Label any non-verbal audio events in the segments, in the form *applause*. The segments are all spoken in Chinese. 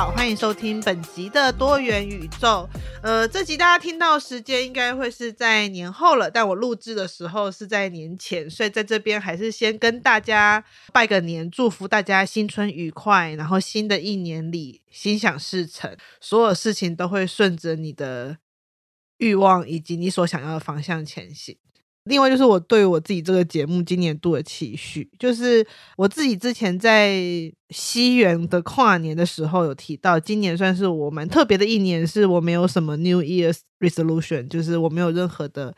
好，欢迎收听本集的多元宇宙。呃，这集大家听到时间应该会是在年后了，但我录制的时候是在年前，所以在这边还是先跟大家拜个年，祝福大家新春愉快，然后新的一年里心想事成，所有事情都会顺着你的欲望以及你所想要的方向前行。另外就是我对我自己这个节目今年度的期许，就是我自己之前在西元的跨年的时候有提到，今年算是我蛮特别的一年，是我没有什么 New Year's Resolution，就是我没有任何的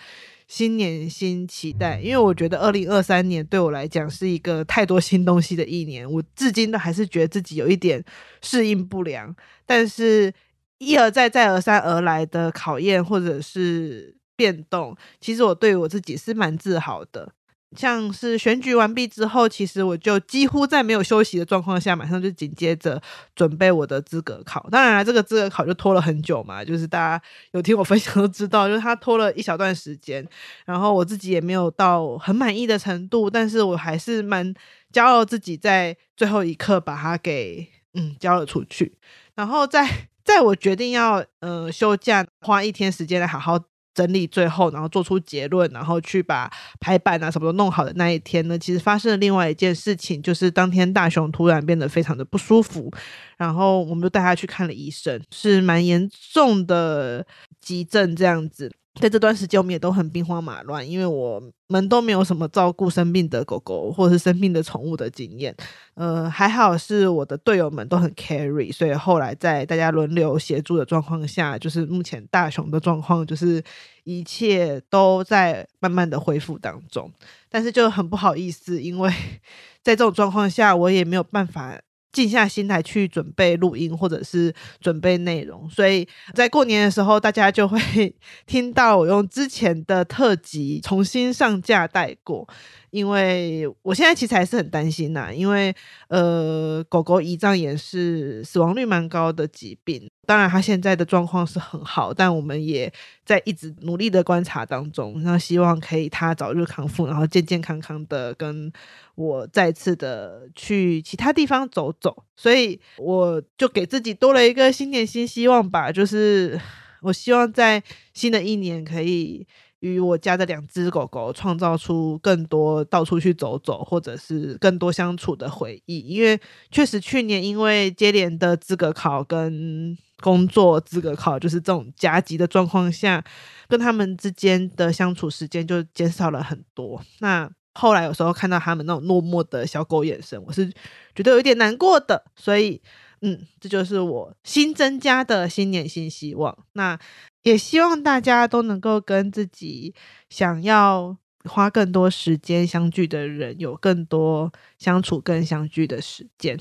新年新期待，因为我觉得二零二三年对我来讲是一个太多新东西的一年，我至今都还是觉得自己有一点适应不良，但是一而再再而三而来的考验或者是。变动，其实我对我自己是蛮自豪的。像是选举完毕之后，其实我就几乎在没有休息的状况下，马上就紧接着准备我的资格考。当然了，这个资格考就拖了很久嘛，就是大家有听我分享都知道，就是它拖了一小段时间。然后我自己也没有到很满意的程度，但是我还是蛮骄傲自己在最后一刻把它给嗯交了出去。然后在在我决定要呃休假，花一天时间来好好。整理最后，然后做出结论，然后去把排版啊什么都弄好的那一天呢，其实发生了另外一件事情，就是当天大雄突然变得非常的不舒服，然后我们就带他去看了医生，是蛮严重的急症这样子。在这段时间，我们也都很兵荒马乱，因为我们都没有什么照顾生病的狗狗或者是生病的宠物的经验。呃，还好是我的队友们都很 carry，所以后来在大家轮流协助的状况下，就是目前大雄的状况就是一切都在慢慢的恢复当中。但是就很不好意思，因为 *laughs* 在这种状况下，我也没有办法。静下心来去准备录音，或者是准备内容，所以在过年的时候，大家就会听到我用之前的特辑重新上架带过。因为我现在其实还是很担心呐，因为呃，狗狗胰脏炎是死亡率蛮高的疾病。当然，他现在的状况是很好，但我们也在一直努力的观察当中，那希望可以他早日康复，然后健健康康的跟我再次的去其他地方走走。所以我就给自己多了一个新年新希望吧，就是我希望在新的一年可以。与我家的两只狗狗创造出更多到处去走走，或者是更多相处的回忆。因为确实去年因为接连的资格考跟工作资格考，就是这种夹击的状况下，跟他们之间的相处时间就减少了很多。那后来有时候看到他们那种落寞的小狗眼神，我是觉得有点难过的。所以，嗯，这就是我新增加的新年新希望。那。也希望大家都能够跟自己想要花更多时间相聚的人有更多相处更相聚的时间。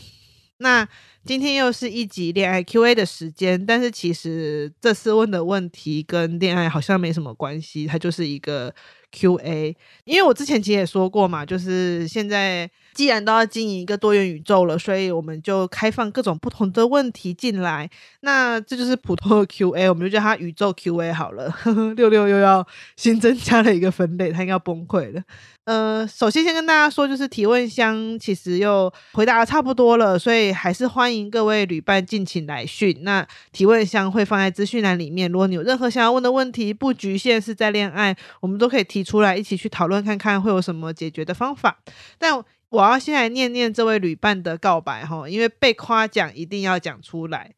那今天又是一集恋爱 Q&A 的时间，但是其实这次问的问题跟恋爱好像没什么关系，它就是一个。Q&A，因为我之前其实也说过嘛，就是现在既然都要经营一个多元宇宙了，所以我们就开放各种不同的问题进来。那这就是普通的 Q&A，我们就叫它宇宙 Q&A 好了。*laughs* 六六又要新增加了一个分类，他应该崩溃了。呃，首先先跟大家说，就是提问箱其实又回答的差不多了，所以还是欢迎各位旅伴尽情来讯。那提问箱会放在资讯栏里面，如果你有任何想要问的问题，不局限是在恋爱，我们都可以提出来一起去讨论看看会有什么解决的方法。但我要先来念念这位旅伴的告白哈，因为被夸奖一定要讲出来。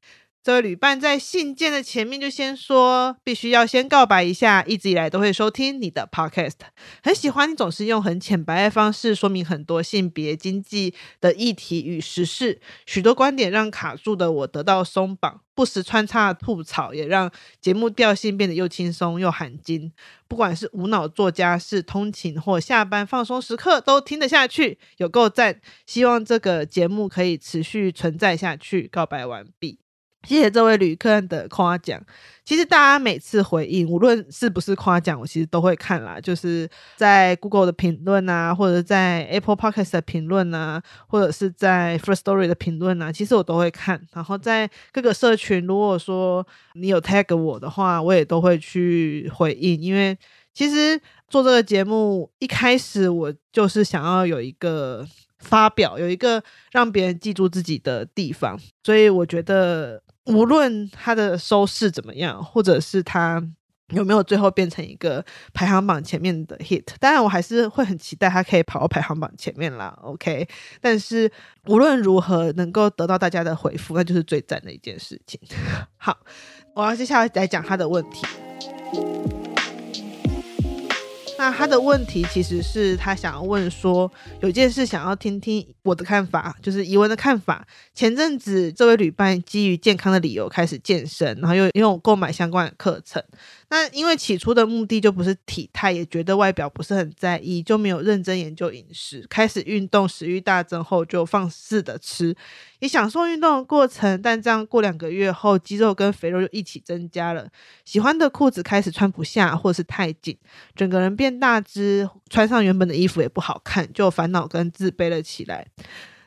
这位旅伴在信件的前面就先说，必须要先告白一下，一直以来都会收听你的 podcast，很喜欢你总是用很浅白的方式说明很多性别、经济的议题与时事，许多观点让卡住的我得到松绑，不时穿插吐槽也让节目调性变得又轻松又含金。不管是无脑作家是、通勤或下班放松时刻，都听得下去，有够赞！希望这个节目可以持续存在下去。告白完毕。谢谢这位旅客的夸奖。其实大家每次回应，无论是不是夸奖，我其实都会看啦。就是在 Google 的评论啊，或者在 Apple Podcast 的评论啊，或者是在 First Story 的评论啊，其实我都会看。然后在各个社群，如果说你有 tag 我的话，我也都会去回应。因为其实做这个节目一开始，我就是想要有一个发表，有一个让别人记住自己的地方，所以我觉得。无论他的收视怎么样，或者是他有没有最后变成一个排行榜前面的 hit，当然我还是会很期待他可以跑到排行榜前面啦。OK，但是无论如何能够得到大家的回复，那就是最赞的一件事情。*laughs* 好，我要接下来来讲他的问题。那他的问题其实是他想要问说，有件事想要听听我的看法，就是疑问的看法。前阵子这位旅伴基于健康的理由开始健身，然后又又购买相关的课程。那因为起初的目的就不是体态，也觉得外表不是很在意，就没有认真研究饮食。开始运动，食欲大增后就放肆的吃，也享受运动的过程。但这样过两个月后，肌肉跟肥肉就一起增加了。喜欢的裤子开始穿不下，或是太紧，整个人变大只，穿上原本的衣服也不好看，就烦恼跟自卑了起来。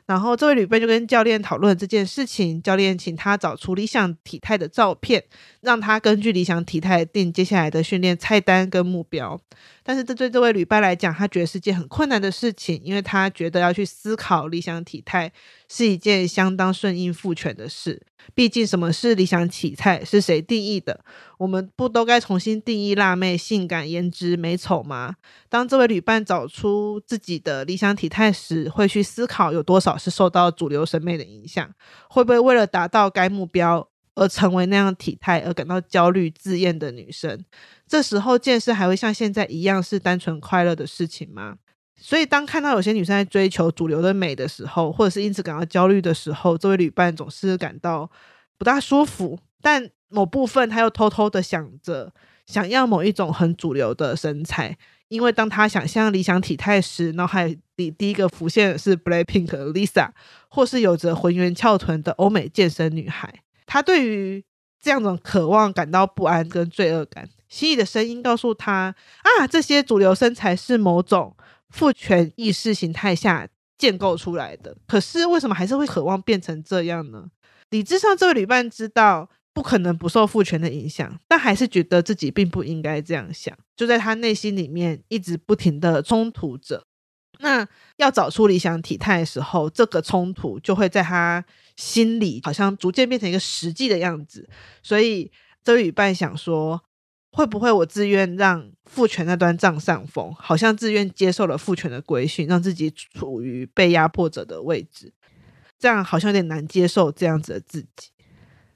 然后这位旅伴就跟教练讨论这件事情，教练请他找出理想体态的照片，让他根据理想体态定接下来的训练菜单跟目标。但是这对这位旅伴来讲，他觉得是件很困难的事情，因为他觉得要去思考理想体态是一件相当顺应父权的事。毕竟，什么是理想体态？是谁定义的？我们不都该重新定义辣妹、性感、颜值、美丑吗？当这位旅伴找出自己的理想体态时，会去思考有多少是受到主流审美的影响？会不会为了达到该目标而成为那样体态而感到焦虑、自厌的女生？这时候健身还会像现在一样是单纯快乐的事情吗？所以，当看到有些女生在追求主流的美的时候，或者是因此感到焦虑的时候，这位旅伴总是感到不大舒服。但某部分他又偷偷的想着，想要某一种很主流的身材，因为当他想象理想体态时，脑海里第一个浮现的是 Blackpink 的 Lisa，或是有着浑圆翘臀的欧美健身女孩。他对于这样的渴望感到不安跟罪恶感，心里的声音告诉他：啊，这些主流身材是某种。父权意识形态下建构出来的，可是为什么还是会渴望变成这样呢？理智上，这位旅伴知道不可能不受父权的影响，但还是觉得自己并不应该这样想，就在他内心里面一直不停的冲突着。那要找出理想体态的时候，这个冲突就会在他心里好像逐渐变成一个实际的样子。所以，这位旅伴想说。会不会我自愿让父权那端占上风，好像自愿接受了父权的规训，让自己处于被压迫者的位置，这样好像有点难接受这样子的自己。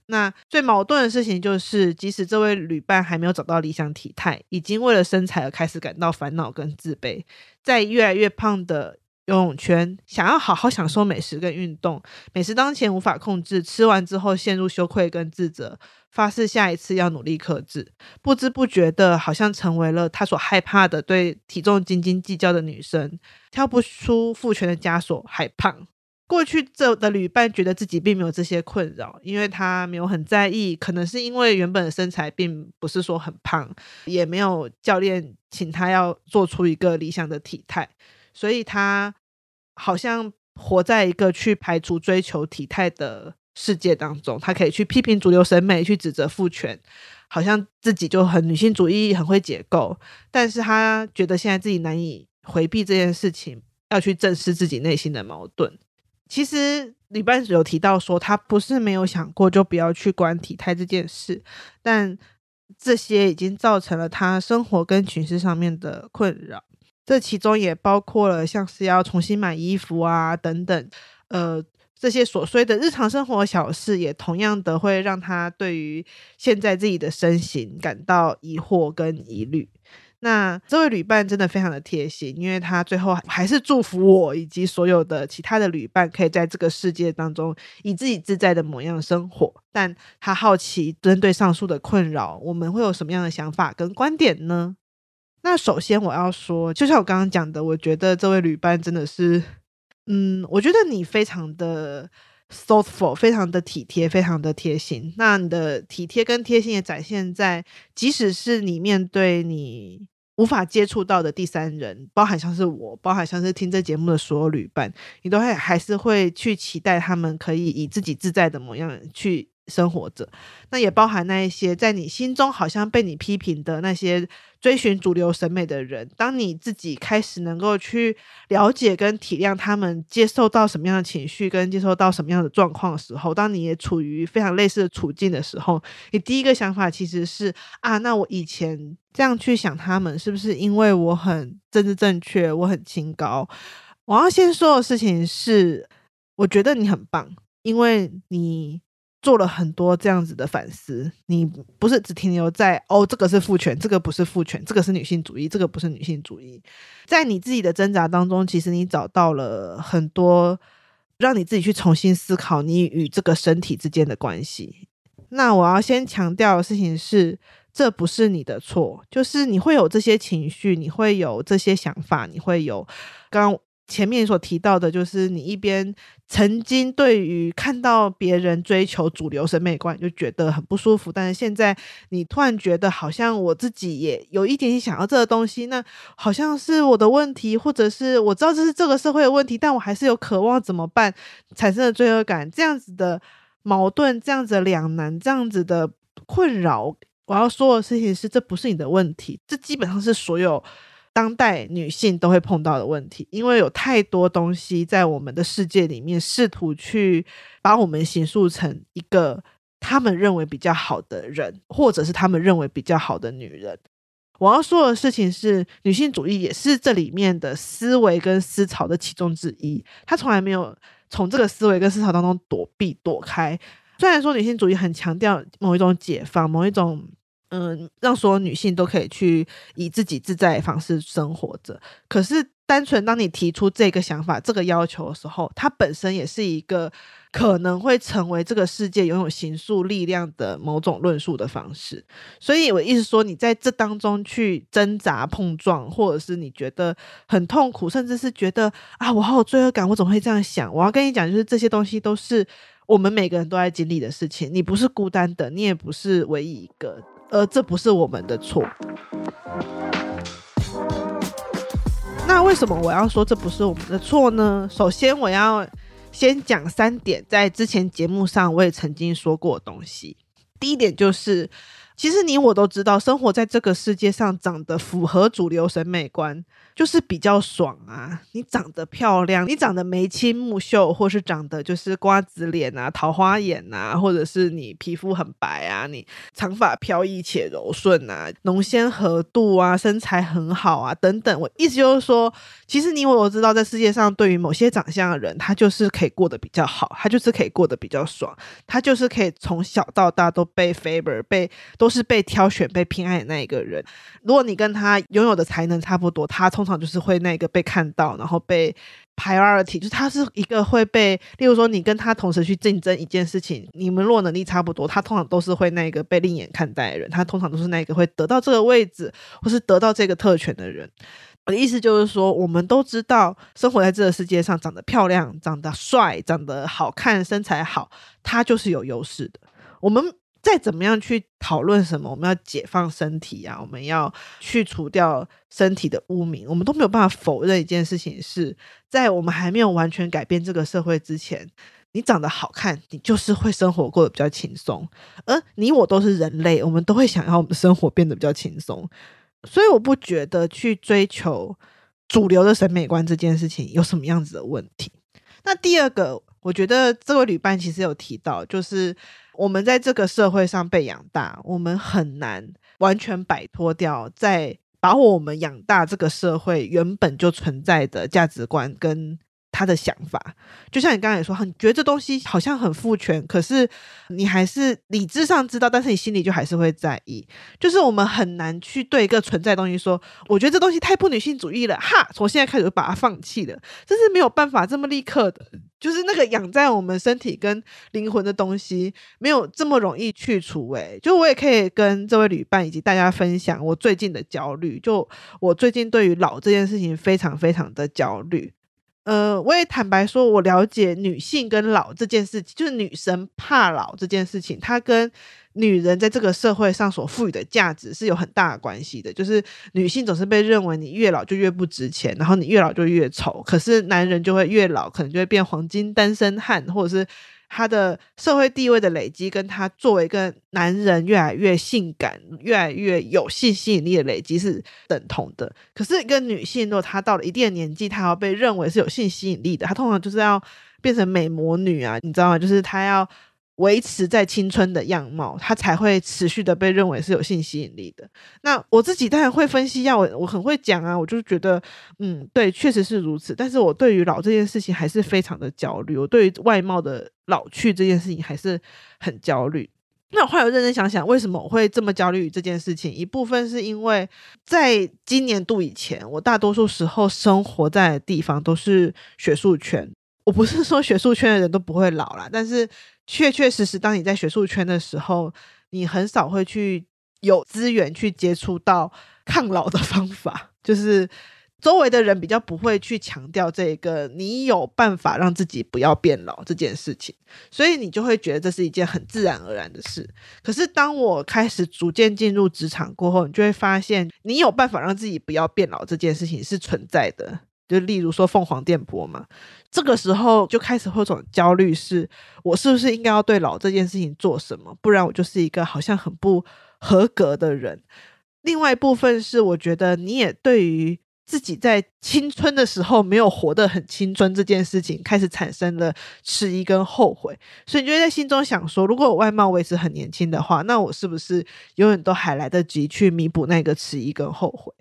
那最矛盾的事情就是，即使这位旅伴还没有找到理想体态，已经为了身材而开始感到烦恼跟自卑，在越来越胖的游泳圈，想要好好享受美食跟运动，美食当前无法控制，吃完之后陷入羞愧跟自责。发誓下一次要努力克制，不知不觉的，好像成为了他所害怕的对体重斤斤计较的女生，跳不出父权的枷锁，还胖。过去这的旅伴觉得自己并没有这些困扰，因为他没有很在意，可能是因为原本的身材并不是说很胖，也没有教练请他要做出一个理想的体态，所以他好像活在一个去排除追求体态的。世界当中，他可以去批评主流审美，去指责父权，好像自己就很女性主义，很会解构。但是他觉得现在自己难以回避这件事情，要去正视自己内心的矛盾。其实旅伴有提到说，他不是没有想过就不要去管体态这件事，但这些已经造成了他生活跟情绪上面的困扰。这其中也包括了像是要重新买衣服啊等等，呃。这些琐碎的日常生活小事，也同样的会让他对于现在自己的身形感到疑惑跟疑虑。那这位旅伴真的非常的贴心，因为他最后还是祝福我以及所有的其他的旅伴，可以在这个世界当中以自己自在的模样生活。但他好奇，针对上述的困扰，我们会有什么样的想法跟观点呢？那首先我要说，就像我刚刚讲的，我觉得这位旅伴真的是，嗯，我觉得你非常的 thoughtful，非常的体贴，非常的贴心。那你的体贴跟贴心也展现在，即使是你面对你。无法接触到的第三人，包含像是我，包含像是听这节目的所有旅伴，你都会还是会去期待他们可以以自己自在的模样去生活着。那也包含那一些在你心中好像被你批评的那些。追寻主流审美的人，当你自己开始能够去了解跟体谅他们接受到什么样的情绪，跟接受到什么样的状况的时候，当你也处于非常类似的处境的时候，你第一个想法其实是啊，那我以前这样去想他们，是不是因为我很政治正确，我很清高？我要先说的事情是，我觉得你很棒，因为你。做了很多这样子的反思，你不是只停留在哦，这个是父权，这个不是父权，这个是女性主义，这个不是女性主义。在你自己的挣扎当中，其实你找到了很多让你自己去重新思考你与这个身体之间的关系。那我要先强调的事情是，这不是你的错，就是你会有这些情绪，你会有这些想法，你会有刚。前面所提到的，就是你一边曾经对于看到别人追求主流审美观就觉得很不舒服，但是现在你突然觉得好像我自己也有一点点想要这个东西，那好像是我的问题，或者是我知道这是这个社会的问题，但我还是有渴望怎么办产生的罪恶感，这样子的矛盾，这样子两难，这样子的困扰。我要说的事情是，这不是你的问题，这基本上是所有。当代女性都会碰到的问题，因为有太多东西在我们的世界里面试图去把我们形塑成一个他们认为比较好的人，或者是他们认为比较好的女人。我要说的事情是，女性主义也是这里面的思维跟思潮的其中之一。她从来没有从这个思维跟思潮当中躲避躲开。虽然说女性主义很强调某一种解放，某一种。嗯，让所有女性都可以去以自己自在的方式生活着。可是，单纯当你提出这个想法、这个要求的时候，它本身也是一个可能会成为这个世界拥有形塑力量的某种论述的方式。所以，我意思说，你在这当中去挣扎、碰撞，或者是你觉得很痛苦，甚至是觉得啊，我好有罪恶感，我怎么会这样想？我要跟你讲，就是这些东西都是我们每个人都在经历的事情。你不是孤单的，你也不是唯一一个。而这不是我们的错。那为什么我要说这不是我们的错呢？首先，我要先讲三点，在之前节目上我也曾经说过的东西。第一点就是，其实你我都知道，生活在这个世界上，长得符合主流审美观。就是比较爽啊！你长得漂亮，你长得眉清目秀，或是长得就是瓜子脸啊、桃花眼啊，或者是你皮肤很白啊，你长发飘逸且柔顺啊，浓纤合度啊，身材很好啊，等等。我意思就是说，其实你我都知道，在世界上，对于某些长相的人，他就是可以过得比较好，他就是可以过得比较爽，他就是可以从小到大都被 favor，被都是被挑选、被偏爱的那一个人。如果你跟他拥有的才能差不多，他从通常就是会那个被看到，然后被 priority，就是他是一个会被，例如说你跟他同时去竞争一件事情，你们若能力差不多，他通常都是会那个被另眼看待的人，他通常都是那个会得到这个位置或是得到这个特权的人。我的意思就是说，我们都知道，生活在这个世界上，长得漂亮、长得帅、长得好看、身材好，他就是有优势的。我们。再怎么样去讨论什么，我们要解放身体啊，我们要去除掉身体的污名，我们都没有办法否认一件事情是，在我们还没有完全改变这个社会之前，你长得好看，你就是会生活过得比较轻松。而你我都是人类，我们都会想要我们的生活变得比较轻松，所以我不觉得去追求主流的审美观这件事情有什么样子的问题。那第二个，我觉得这位旅伴其实有提到，就是。我们在这个社会上被养大，我们很难完全摆脱掉在把我们养大这个社会原本就存在的价值观跟他的想法。就像你刚才也说，你觉得这东西好像很父权，可是你还是理智上知道，但是你心里就还是会在意。就是我们很难去对一个存在东西说，我觉得这东西太不女性主义了，哈，从现在开始就把它放弃了，这是没有办法这么立刻的。就是那个养在我们身体跟灵魂的东西，没有这么容易去除。诶，就我也可以跟这位旅伴以及大家分享我最近的焦虑。就我最近对于老这件事情非常非常的焦虑。呃，我也坦白说，我了解女性跟老这件事情，就是女生怕老这件事情，它跟女人在这个社会上所赋予的价值是有很大的关系的。就是女性总是被认为你越老就越不值钱，然后你越老就越丑，可是男人就会越老可能就会变黄金单身汉，或者是。他的社会地位的累积，跟他作为一个男人越来越性感、越来越有性吸引力的累积是等同的。可是，一个女性，如果她到了一定的年纪，她要被认为是有性吸引力的，她通常就是要变成美魔女啊，你知道吗？就是她要。维持在青春的样貌，他才会持续的被认为是有性吸引力的。那我自己当然会分析一下，我我很会讲啊，我就是觉得，嗯，对，确实是如此。但是我对于老这件事情还是非常的焦虑，我对于外貌的老去这件事情还是很焦虑。那我后来认真想想，为什么我会这么焦虑这件事情？一部分是因为在今年度以前，我大多数时候生活在的地方都是学术圈。我不是说学术圈的人都不会老啦，但是。确确实实，当你在学术圈的时候，你很少会去有资源去接触到抗老的 *laughs* 方法，就是周围的人比较不会去强调这个，你有办法让自己不要变老这件事情，所以你就会觉得这是一件很自然而然的事。可是当我开始逐渐进入职场过后，你就会发现，你有办法让自己不要变老这件事情是存在的。就例如说凤凰电波嘛，这个时候就开始会有种焦虑，是我是不是应该要对老这件事情做什么？不然我就是一个好像很不合格的人。另外一部分是，我觉得你也对于自己在青春的时候没有活得很青春这件事情，开始产生了迟疑跟后悔。所以你就在心中想说，如果我外貌维持很年轻的话，那我是不是永远都还来得及去弥补那个迟疑跟后悔？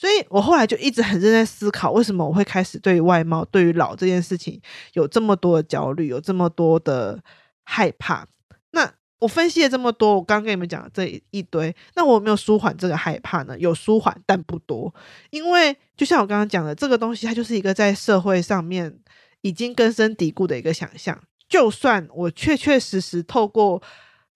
所以我后来就一直很认真思考，为什么我会开始对于外貌、对于老这件事情有这么多的焦虑，有这么多的害怕。那我分析了这么多，我刚刚跟你们讲的这一堆，那我有没有舒缓这个害怕呢？有舒缓，但不多。因为就像我刚刚讲的，这个东西它就是一个在社会上面已经根深蒂固的一个想象。就算我确确实实透过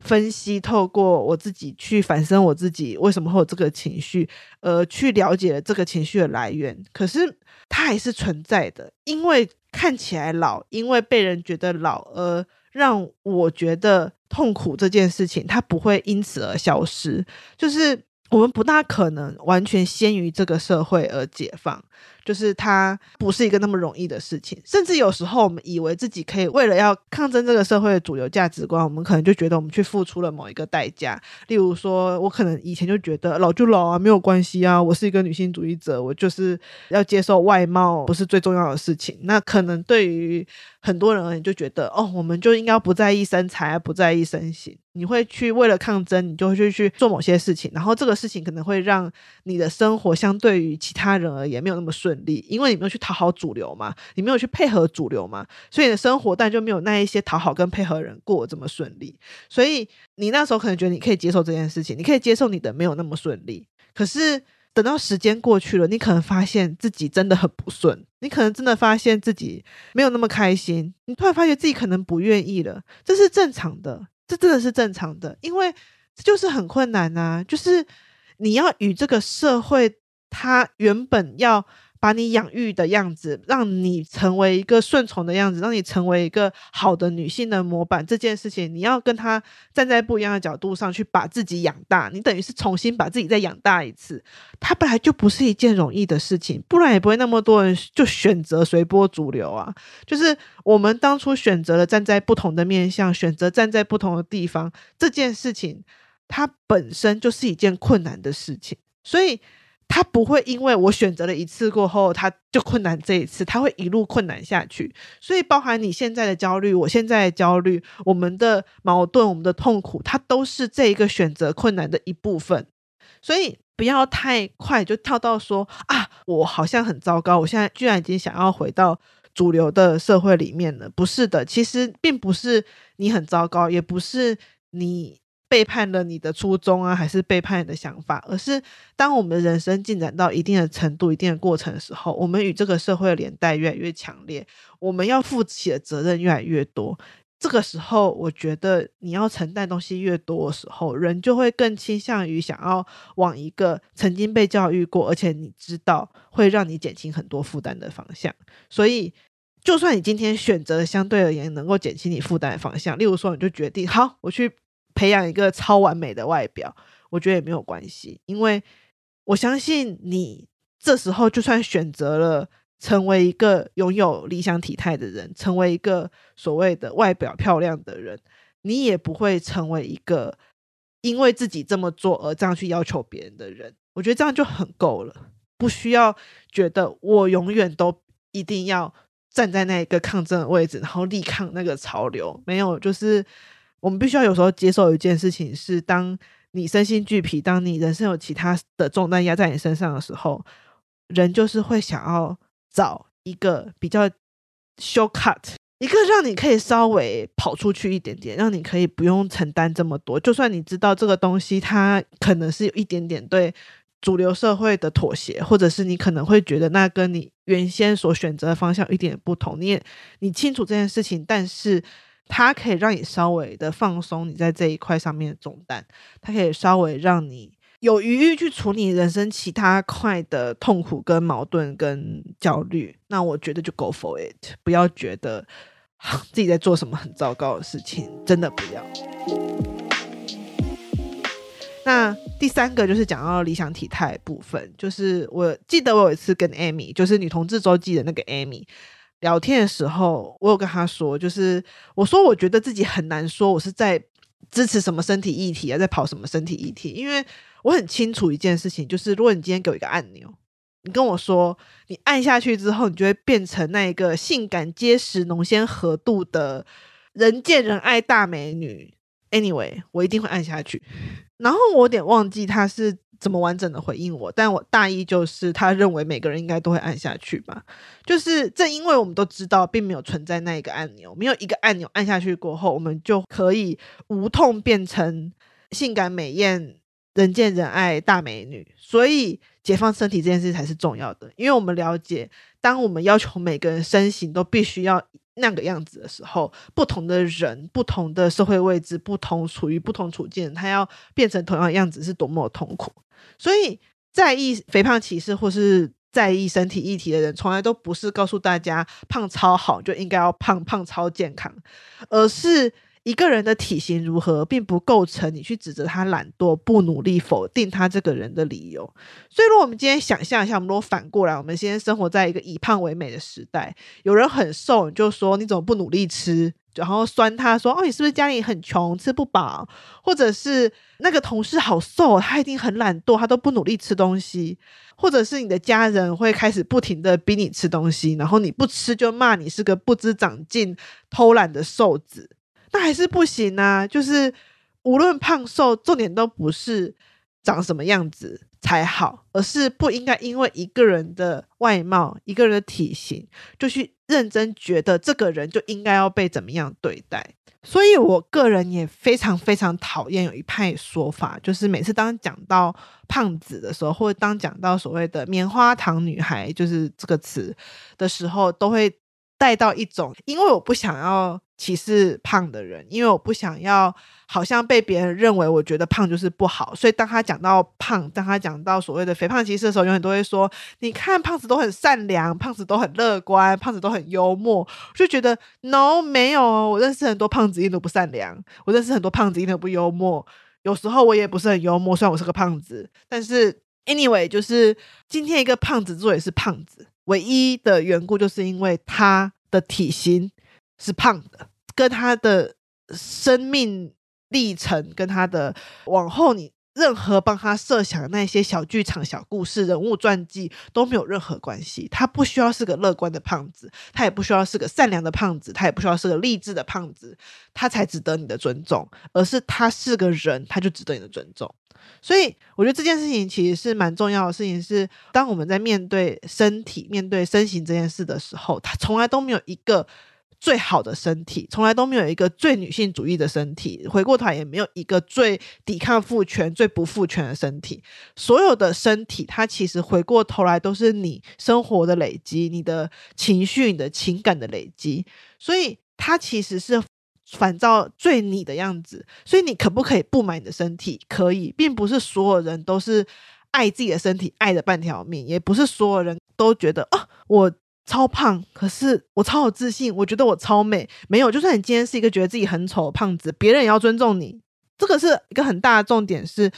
分析，透过我自己去反思我自己为什么会有这个情绪，呃，去了解了这个情绪的来源。可是它还是存在的，因为看起来老，因为被人觉得老，而让我觉得痛苦这件事情，它不会因此而消失。就是我们不大可能完全先于这个社会而解放。就是它不是一个那么容易的事情，甚至有时候我们以为自己可以为了要抗争这个社会的主流价值观，我们可能就觉得我们去付出了某一个代价。例如说，我可能以前就觉得老就老啊，没有关系啊，我是一个女性主义者，我就是要接受外貌不是最重要的事情。那可能对于很多人而言就觉得，哦，我们就应该不在意身材，不在意身形。你会去为了抗争，你就会去去做某些事情，然后这个事情可能会让你的生活相对于其他人而言没有那么顺。力，因为你没有去讨好主流嘛，你没有去配合主流嘛，所以你的生活但就没有那一些讨好跟配合人过这么顺利。所以你那时候可能觉得你可以接受这件事情，你可以接受你的没有那么顺利。可是等到时间过去了，你可能发现自己真的很不顺，你可能真的发现自己没有那么开心，你突然发觉自己可能不愿意了，这是正常的，这真的是正常的，因为这就是很困难啊，就是你要与这个社会，它原本要。把你养育的样子，让你成为一个顺从的样子，让你成为一个好的女性的模板。这件事情，你要跟他站在不一样的角度上去把自己养大，你等于是重新把自己再养大一次。它本来就不是一件容易的事情，不然也不会那么多人就选择随波逐流啊。就是我们当初选择了站在不同的面向，选择站在不同的地方，这件事情它本身就是一件困难的事情，所以。他不会因为我选择了一次过后，他就困难这一次，他会一路困难下去。所以，包含你现在的焦虑，我现在的焦虑，我们的矛盾，我们的痛苦，它都是这一个选择困难的一部分。所以，不要太快就跳到说啊，我好像很糟糕，我现在居然已经想要回到主流的社会里面了。不是的，其实并不是你很糟糕，也不是你背叛了你的初衷啊，还是背叛你的想法，而是当我们人生进展到一定的程度、一定的过程的时候，我们与这个社会的连带越来越强烈，我们要负起的责任越来越多。这个时候，我觉得你要承担东西越多的时候，人就会更倾向于想要往一个曾经被教育过，而且你知道会让你减轻很多负担的方向。所以，就算你今天选择相对而言能够减轻你负担的方向，例如说，你就决定好，我去培养一个超完美的外表，我觉得也没有关系，因为我相信你这时候就算选择了。成为一个拥有理想体态的人，成为一个所谓的外表漂亮的人，你也不会成为一个因为自己这么做而这样去要求别人的人。我觉得这样就很够了，不需要觉得我永远都一定要站在那一个抗争的位置，然后力抗那个潮流。没有，就是我们必须要有时候接受一件事情：是当你身心俱疲，当你人生有其他的重担压在你身上的时候，人就是会想要。找一个比较 shortcut，一个让你可以稍微跑出去一点点，让你可以不用承担这么多。就算你知道这个东西它可能是有一点点对主流社会的妥协，或者是你可能会觉得那跟你原先所选择的方向有一点不同，你也你清楚这件事情，但是它可以让你稍微的放松你在这一块上面的重担，它可以稍微让你。有余裕去处理人生其他块的痛苦、跟矛盾、跟焦虑，那我觉得就 go for it，不要觉得 *laughs* 自己在做什么很糟糕的事情，真的不要。那第三个就是讲到理想体态部分，就是我记得我有一次跟 Amy，就是女同志周记的那个 Amy 聊天的时候，我有跟他说，就是我说我觉得自己很难说我是在支持什么身体议题啊，在跑什么身体议题，因为。我很清楚一件事情，就是如果你今天给我一个按钮，你跟我说，你按下去之后，你就会变成那一个性感、结实、浓鲜、合度的人见人爱大美女。Anyway，我一定会按下去。然后我有点忘记他是怎么完整的回应我，但我大意就是他认为每个人应该都会按下去吧。就是正因为我们都知道，并没有存在那一个按钮，没有一个按钮按下去过后，我们就可以无痛变成性感美艳。人见人爱大美女，所以解放身体这件事才是重要的。因为我们了解，当我们要求每个人身形都必须要那个样子的时候，不同的人、不同的社会位置、不同处于不同处境，他要变成同样的样子是多么痛苦。所以，在意肥胖歧视或是在意身体议题的人，从来都不是告诉大家胖超好就应该要胖，胖超健康，而是。一个人的体型如何，并不构成你去指责他懒惰、不努力、否定他这个人的理由。所以，如果我们今天想象一下，我们如果反过来，我们现在生活在一个以胖为美的时代，有人很瘦，你就说你怎么不努力吃，然后酸他说哦，你是不是家里很穷，吃不饱？或者是那个同事好瘦，他一定很懒惰，他都不努力吃东西。或者是你的家人会开始不停的逼你吃东西，然后你不吃就骂你是个不知长进、偷懒的瘦子。那还是不行啊！就是无论胖瘦，重点都不是长什么样子才好，而是不应该因为一个人的外貌、一个人的体型，就去认真觉得这个人就应该要被怎么样对待。所以我个人也非常非常讨厌有一派说法，就是每次当讲到胖子的时候，或者当讲到所谓的棉花糖女孩，就是这个词的时候，都会带到一种，因为我不想要。歧视胖的人，因为我不想要好像被别人认为我觉得胖就是不好，所以当他讲到胖，当他讲到所谓的肥胖歧视的时候，有很多会说：“你看胖子都很善良，胖子都很乐观，胖子都很幽默。”我就觉得 No，没有，我认识很多胖子一点都不善良，我认识很多胖子一点都不幽默。有时候我也不是很幽默，虽然我是个胖子，但是 Anyway，就是今天一个胖子之所以是胖子，唯一的缘故就是因为他的体型。是胖的，跟他的生命历程，跟他的往后你任何帮他设想的那些小剧场、小故事、人物传记都没有任何关系。他不需要是个乐观的胖子，他也不需要是个善良的胖子，他也不需要是个励志的胖子，他才值得你的尊重。而是他是个人，他就值得你的尊重。所以，我觉得这件事情其实是蛮重要的事情。是当我们在面对身体、面对身形这件事的时候，他从来都没有一个。最好的身体，从来都没有一个最女性主义的身体。回过头，也没有一个最抵抗父权、最不父权的身体。所有的身体，它其实回过头来都是你生活的累积，你的情绪、你的情感的累积。所以，它其实是反照最你的样子。所以，你可不可以不买你的身体？可以，并不是所有人都是爱自己的身体爱的半条命，也不是所有人都觉得啊，我。超胖，可是我超有自信，我觉得我超美。没有，就算你今天是一个觉得自己很丑的胖子，别人也要尊重你。这个是一个很大的重点是，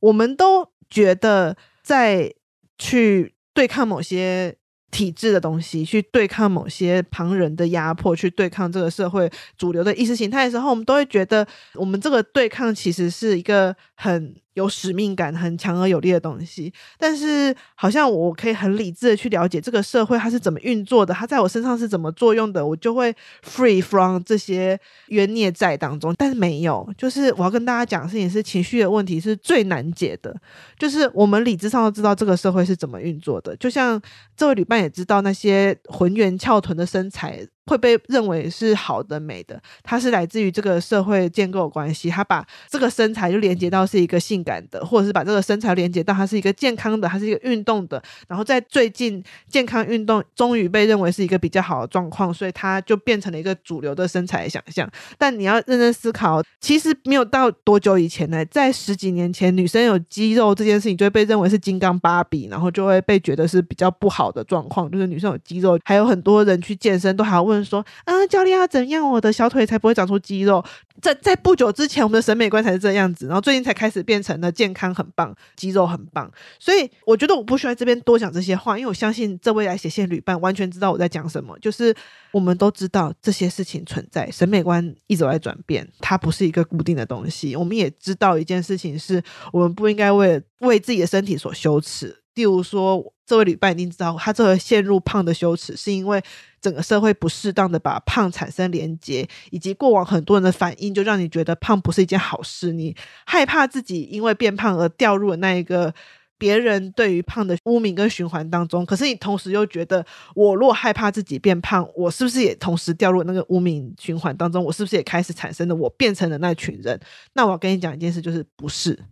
我们都觉得在去对抗某些体制的东西，去对抗某些旁人的压迫，去对抗这个社会主流的意识形态的时候，我们都会觉得我们这个对抗其实是一个很。有使命感很强而有力的东西，但是好像我可以很理智的去了解这个社会它是怎么运作的，它在我身上是怎么作用的，我就会 free from 这些冤孽债当中。但是没有，就是我要跟大家讲的事情是情绪的问题是最难解的，就是我们理智上都知道这个社会是怎么运作的，就像这位旅伴也知道那些浑圆翘臀的身材。会被认为是好的、美的，它是来自于这个社会建构关系。它把这个身材就连接到是一个性感的，或者是把这个身材连接到它是一个健康的，它是一个运动的。然后在最近，健康运动终于被认为是一个比较好的状况，所以它就变成了一个主流的身材想象。但你要认真思考，其实没有到多久以前呢，在十几年前，女生有肌肉这件事情就会被认为是金刚芭比，然后就会被觉得是比较不好的状况，就是女生有肌肉，还有很多人去健身都还要问。问说，啊，教练要怎样，我的小腿才不会长出肌肉？在在不久之前，我们的审美观才是这样子，然后最近才开始变成了健康很棒，肌肉很棒。所以我觉得我不需要这边多讲这些话，因为我相信这位来写信旅伴完全知道我在讲什么。就是我们都知道这些事情存在，审美观一直在转变，它不是一个固定的东西。我们也知道一件事情是，我们不应该为为自己的身体所羞耻。例如说，这位旅伴一定知道，他这个陷入胖的羞耻，是因为整个社会不适当的把胖产生连结，以及过往很多人的反应，就让你觉得胖不是一件好事。你害怕自己因为变胖而掉入了那一个别人对于胖的污名跟循环当中。可是你同时又觉得，我若害怕自己变胖，我是不是也同时掉入那个污名循环当中？我是不是也开始产生了我变成了那群人？那我要跟你讲一件事，就是不是，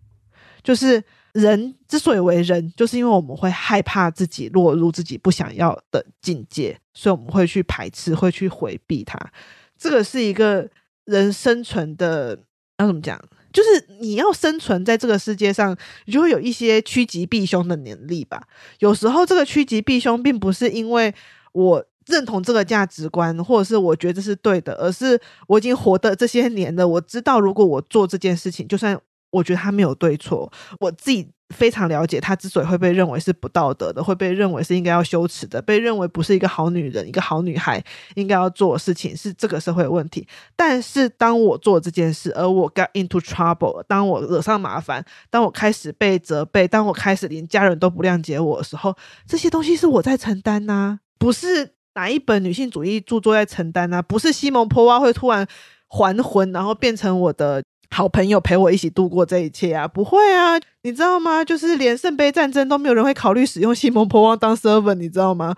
就是。人之所以为人，就是因为我们会害怕自己落入自己不想要的境界，所以我们会去排斥，会去回避它。这个是一个人生存的，要怎么讲？就是你要生存在这个世界上，你就会有一些趋吉避凶的能力吧。有时候这个趋吉避凶，并不是因为我认同这个价值观，或者是我觉得是对的，而是我已经活的这些年了，我知道如果我做这件事情，就算。我觉得他没有对错，我自己非常了解他之所以会被认为是不道德的，会被认为是应该要羞耻的，被认为不是一个好女人、一个好女孩应该要做的事情，是这个社会的问题。但是当我做这件事，而我 got into trouble，当我惹上麻烦，当我开始被责备，当我开始连家人都不谅解我的时候，这些东西是我在承担呐、不是哪一本女性主义著作在承担呐、不是西蒙波娃会突然还魂，然后变成我的。好朋友陪我一起度过这一切啊，不会啊，你知道吗？就是连圣杯战争都没有人会考虑使用西蒙波娃当 servant，你知道吗？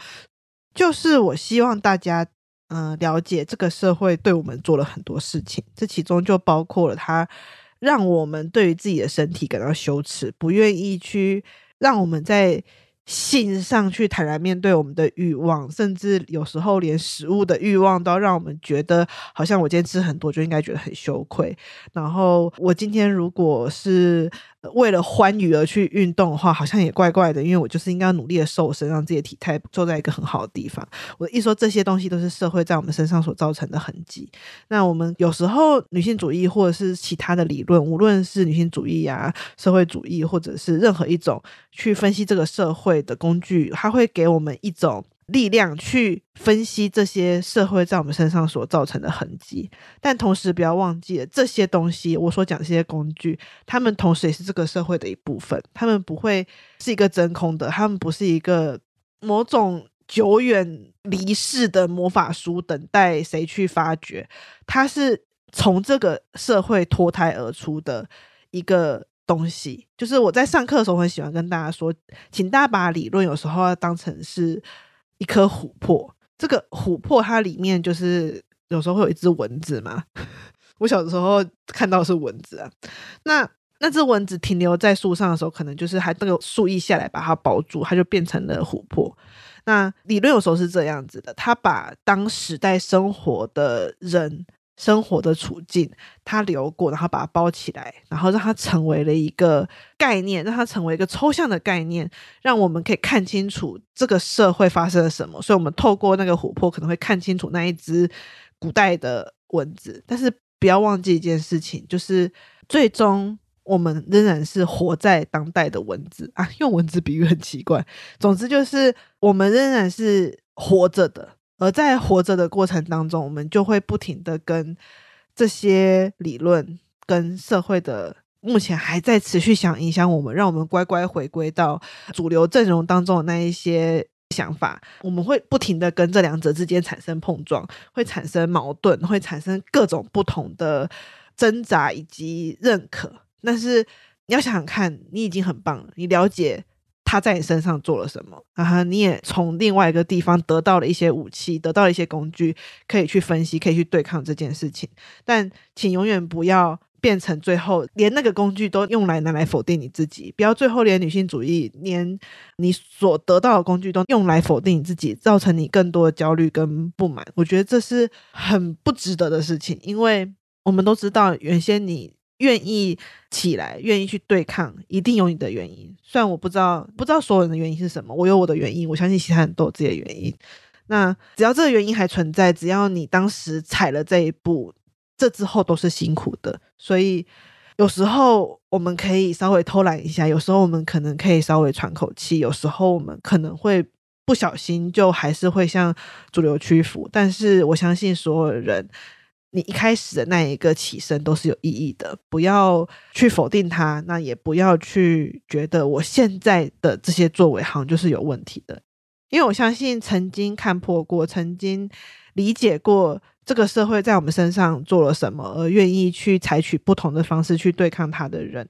就是我希望大家嗯、呃、了解这个社会对我们做了很多事情，这其中就包括了他让我们对于自己的身体感到羞耻，不愿意去让我们在。性上去坦然面对我们的欲望，甚至有时候连食物的欲望都让我们觉得，好像我今天吃很多就应该觉得很羞愧。然后我今天如果是为了欢愉而去运动的话，好像也怪怪的，因为我就是应该努力的瘦身，让自己的体态坐在一个很好的地方。我一说这些东西都是社会在我们身上所造成的痕迹。那我们有时候女性主义或者是其他的理论，无论是女性主义啊、社会主义，或者是任何一种去分析这个社会的工具，它会给我们一种力量去分析这些社会在我们身上所造成的痕迹，但同时不要忘记了这些东西，我所讲这些工具，他们同时也是这个社会的一部分，他们不会是一个真空的，他们不是一个某种久远离世的魔法书，等待谁去发掘，它是从这个社会脱胎而出的一个。东西就是我在上课的时候很喜欢跟大家说，请大家把理论有时候要当成是一颗琥珀。这个琥珀它里面就是有时候会有一只蚊子嘛。我小的时候看到是蚊子啊，那那只蚊子停留在树上的时候，可能就是还那个树叶下来把它包住，它就变成了琥珀。那理论有时候是这样子的，它把当时代生活的人。生活的处境，它流过，然后把它包起来，然后让它成为了一个概念，让它成为一个抽象的概念，让我们可以看清楚这个社会发生了什么。所以，我们透过那个琥珀，可能会看清楚那一只古代的蚊子。但是，不要忘记一件事情，就是最终我们仍然是活在当代的蚊子啊。用蚊子比喻很奇怪，总之就是我们仍然是活着的。而在活着的过程当中，我们就会不停的跟这些理论、跟社会的目前还在持续想影响我们，让我们乖乖回归到主流阵容当中的那一些想法，我们会不停的跟这两者之间产生碰撞，会产生矛盾，会产生各种不同的挣扎以及认可。但是你要想想看，你已经很棒了，你了解。他在你身上做了什么？然后你也从另外一个地方得到了一些武器，得到了一些工具，可以去分析，可以去对抗这件事情。但请永远不要变成最后连那个工具都用来拿来否定你自己，不要最后连女性主义，连你所得到的工具都用来否定你自己，造成你更多的焦虑跟不满。我觉得这是很不值得的事情，因为我们都知道原先你。愿意起来，愿意去对抗，一定有你的原因。虽然我不知道，不知道所有人的原因是什么，我有我的原因，我相信其他人都有自己的原因。那只要这个原因还存在，只要你当时踩了这一步，这之后都是辛苦的。所以有时候我们可以稍微偷懒一下，有时候我们可能可以稍微喘口气，有时候我们可能会不小心就还是会向主流屈服。但是我相信所有人。你一开始的那一个起身都是有意义的，不要去否定它，那也不要去觉得我现在的这些作为好像就是有问题的，因为我相信曾经看破过，曾经理解过这个社会在我们身上做了什么，而愿意去采取不同的方式去对抗它的人。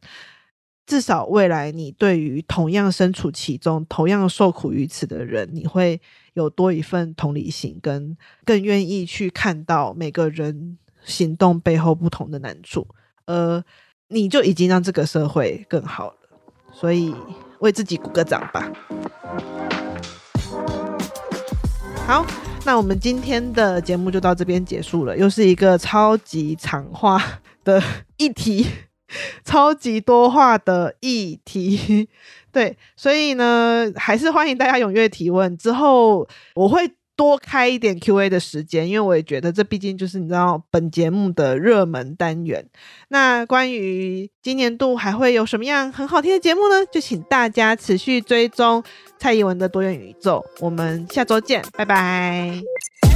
至少未来，你对于同样身处其中、同样受苦于此的人，你会有多一份同理心，跟更愿意去看到每个人行动背后不同的难处，而你就已经让这个社会更好了。所以，为自己鼓个掌吧。好，那我们今天的节目就到这边结束了，又是一个超级长话的 *laughs* 议题。*laughs* 超级多话的议题，*laughs* 对，所以呢，还是欢迎大家踊跃提问。之后我会多开一点 Q&A 的时间，因为我也觉得这毕竟就是你知道本节目的热门单元。那关于今年度还会有什么样很好听的节目呢？就请大家持续追踪蔡宜文的多元宇宙。我们下周见，拜拜。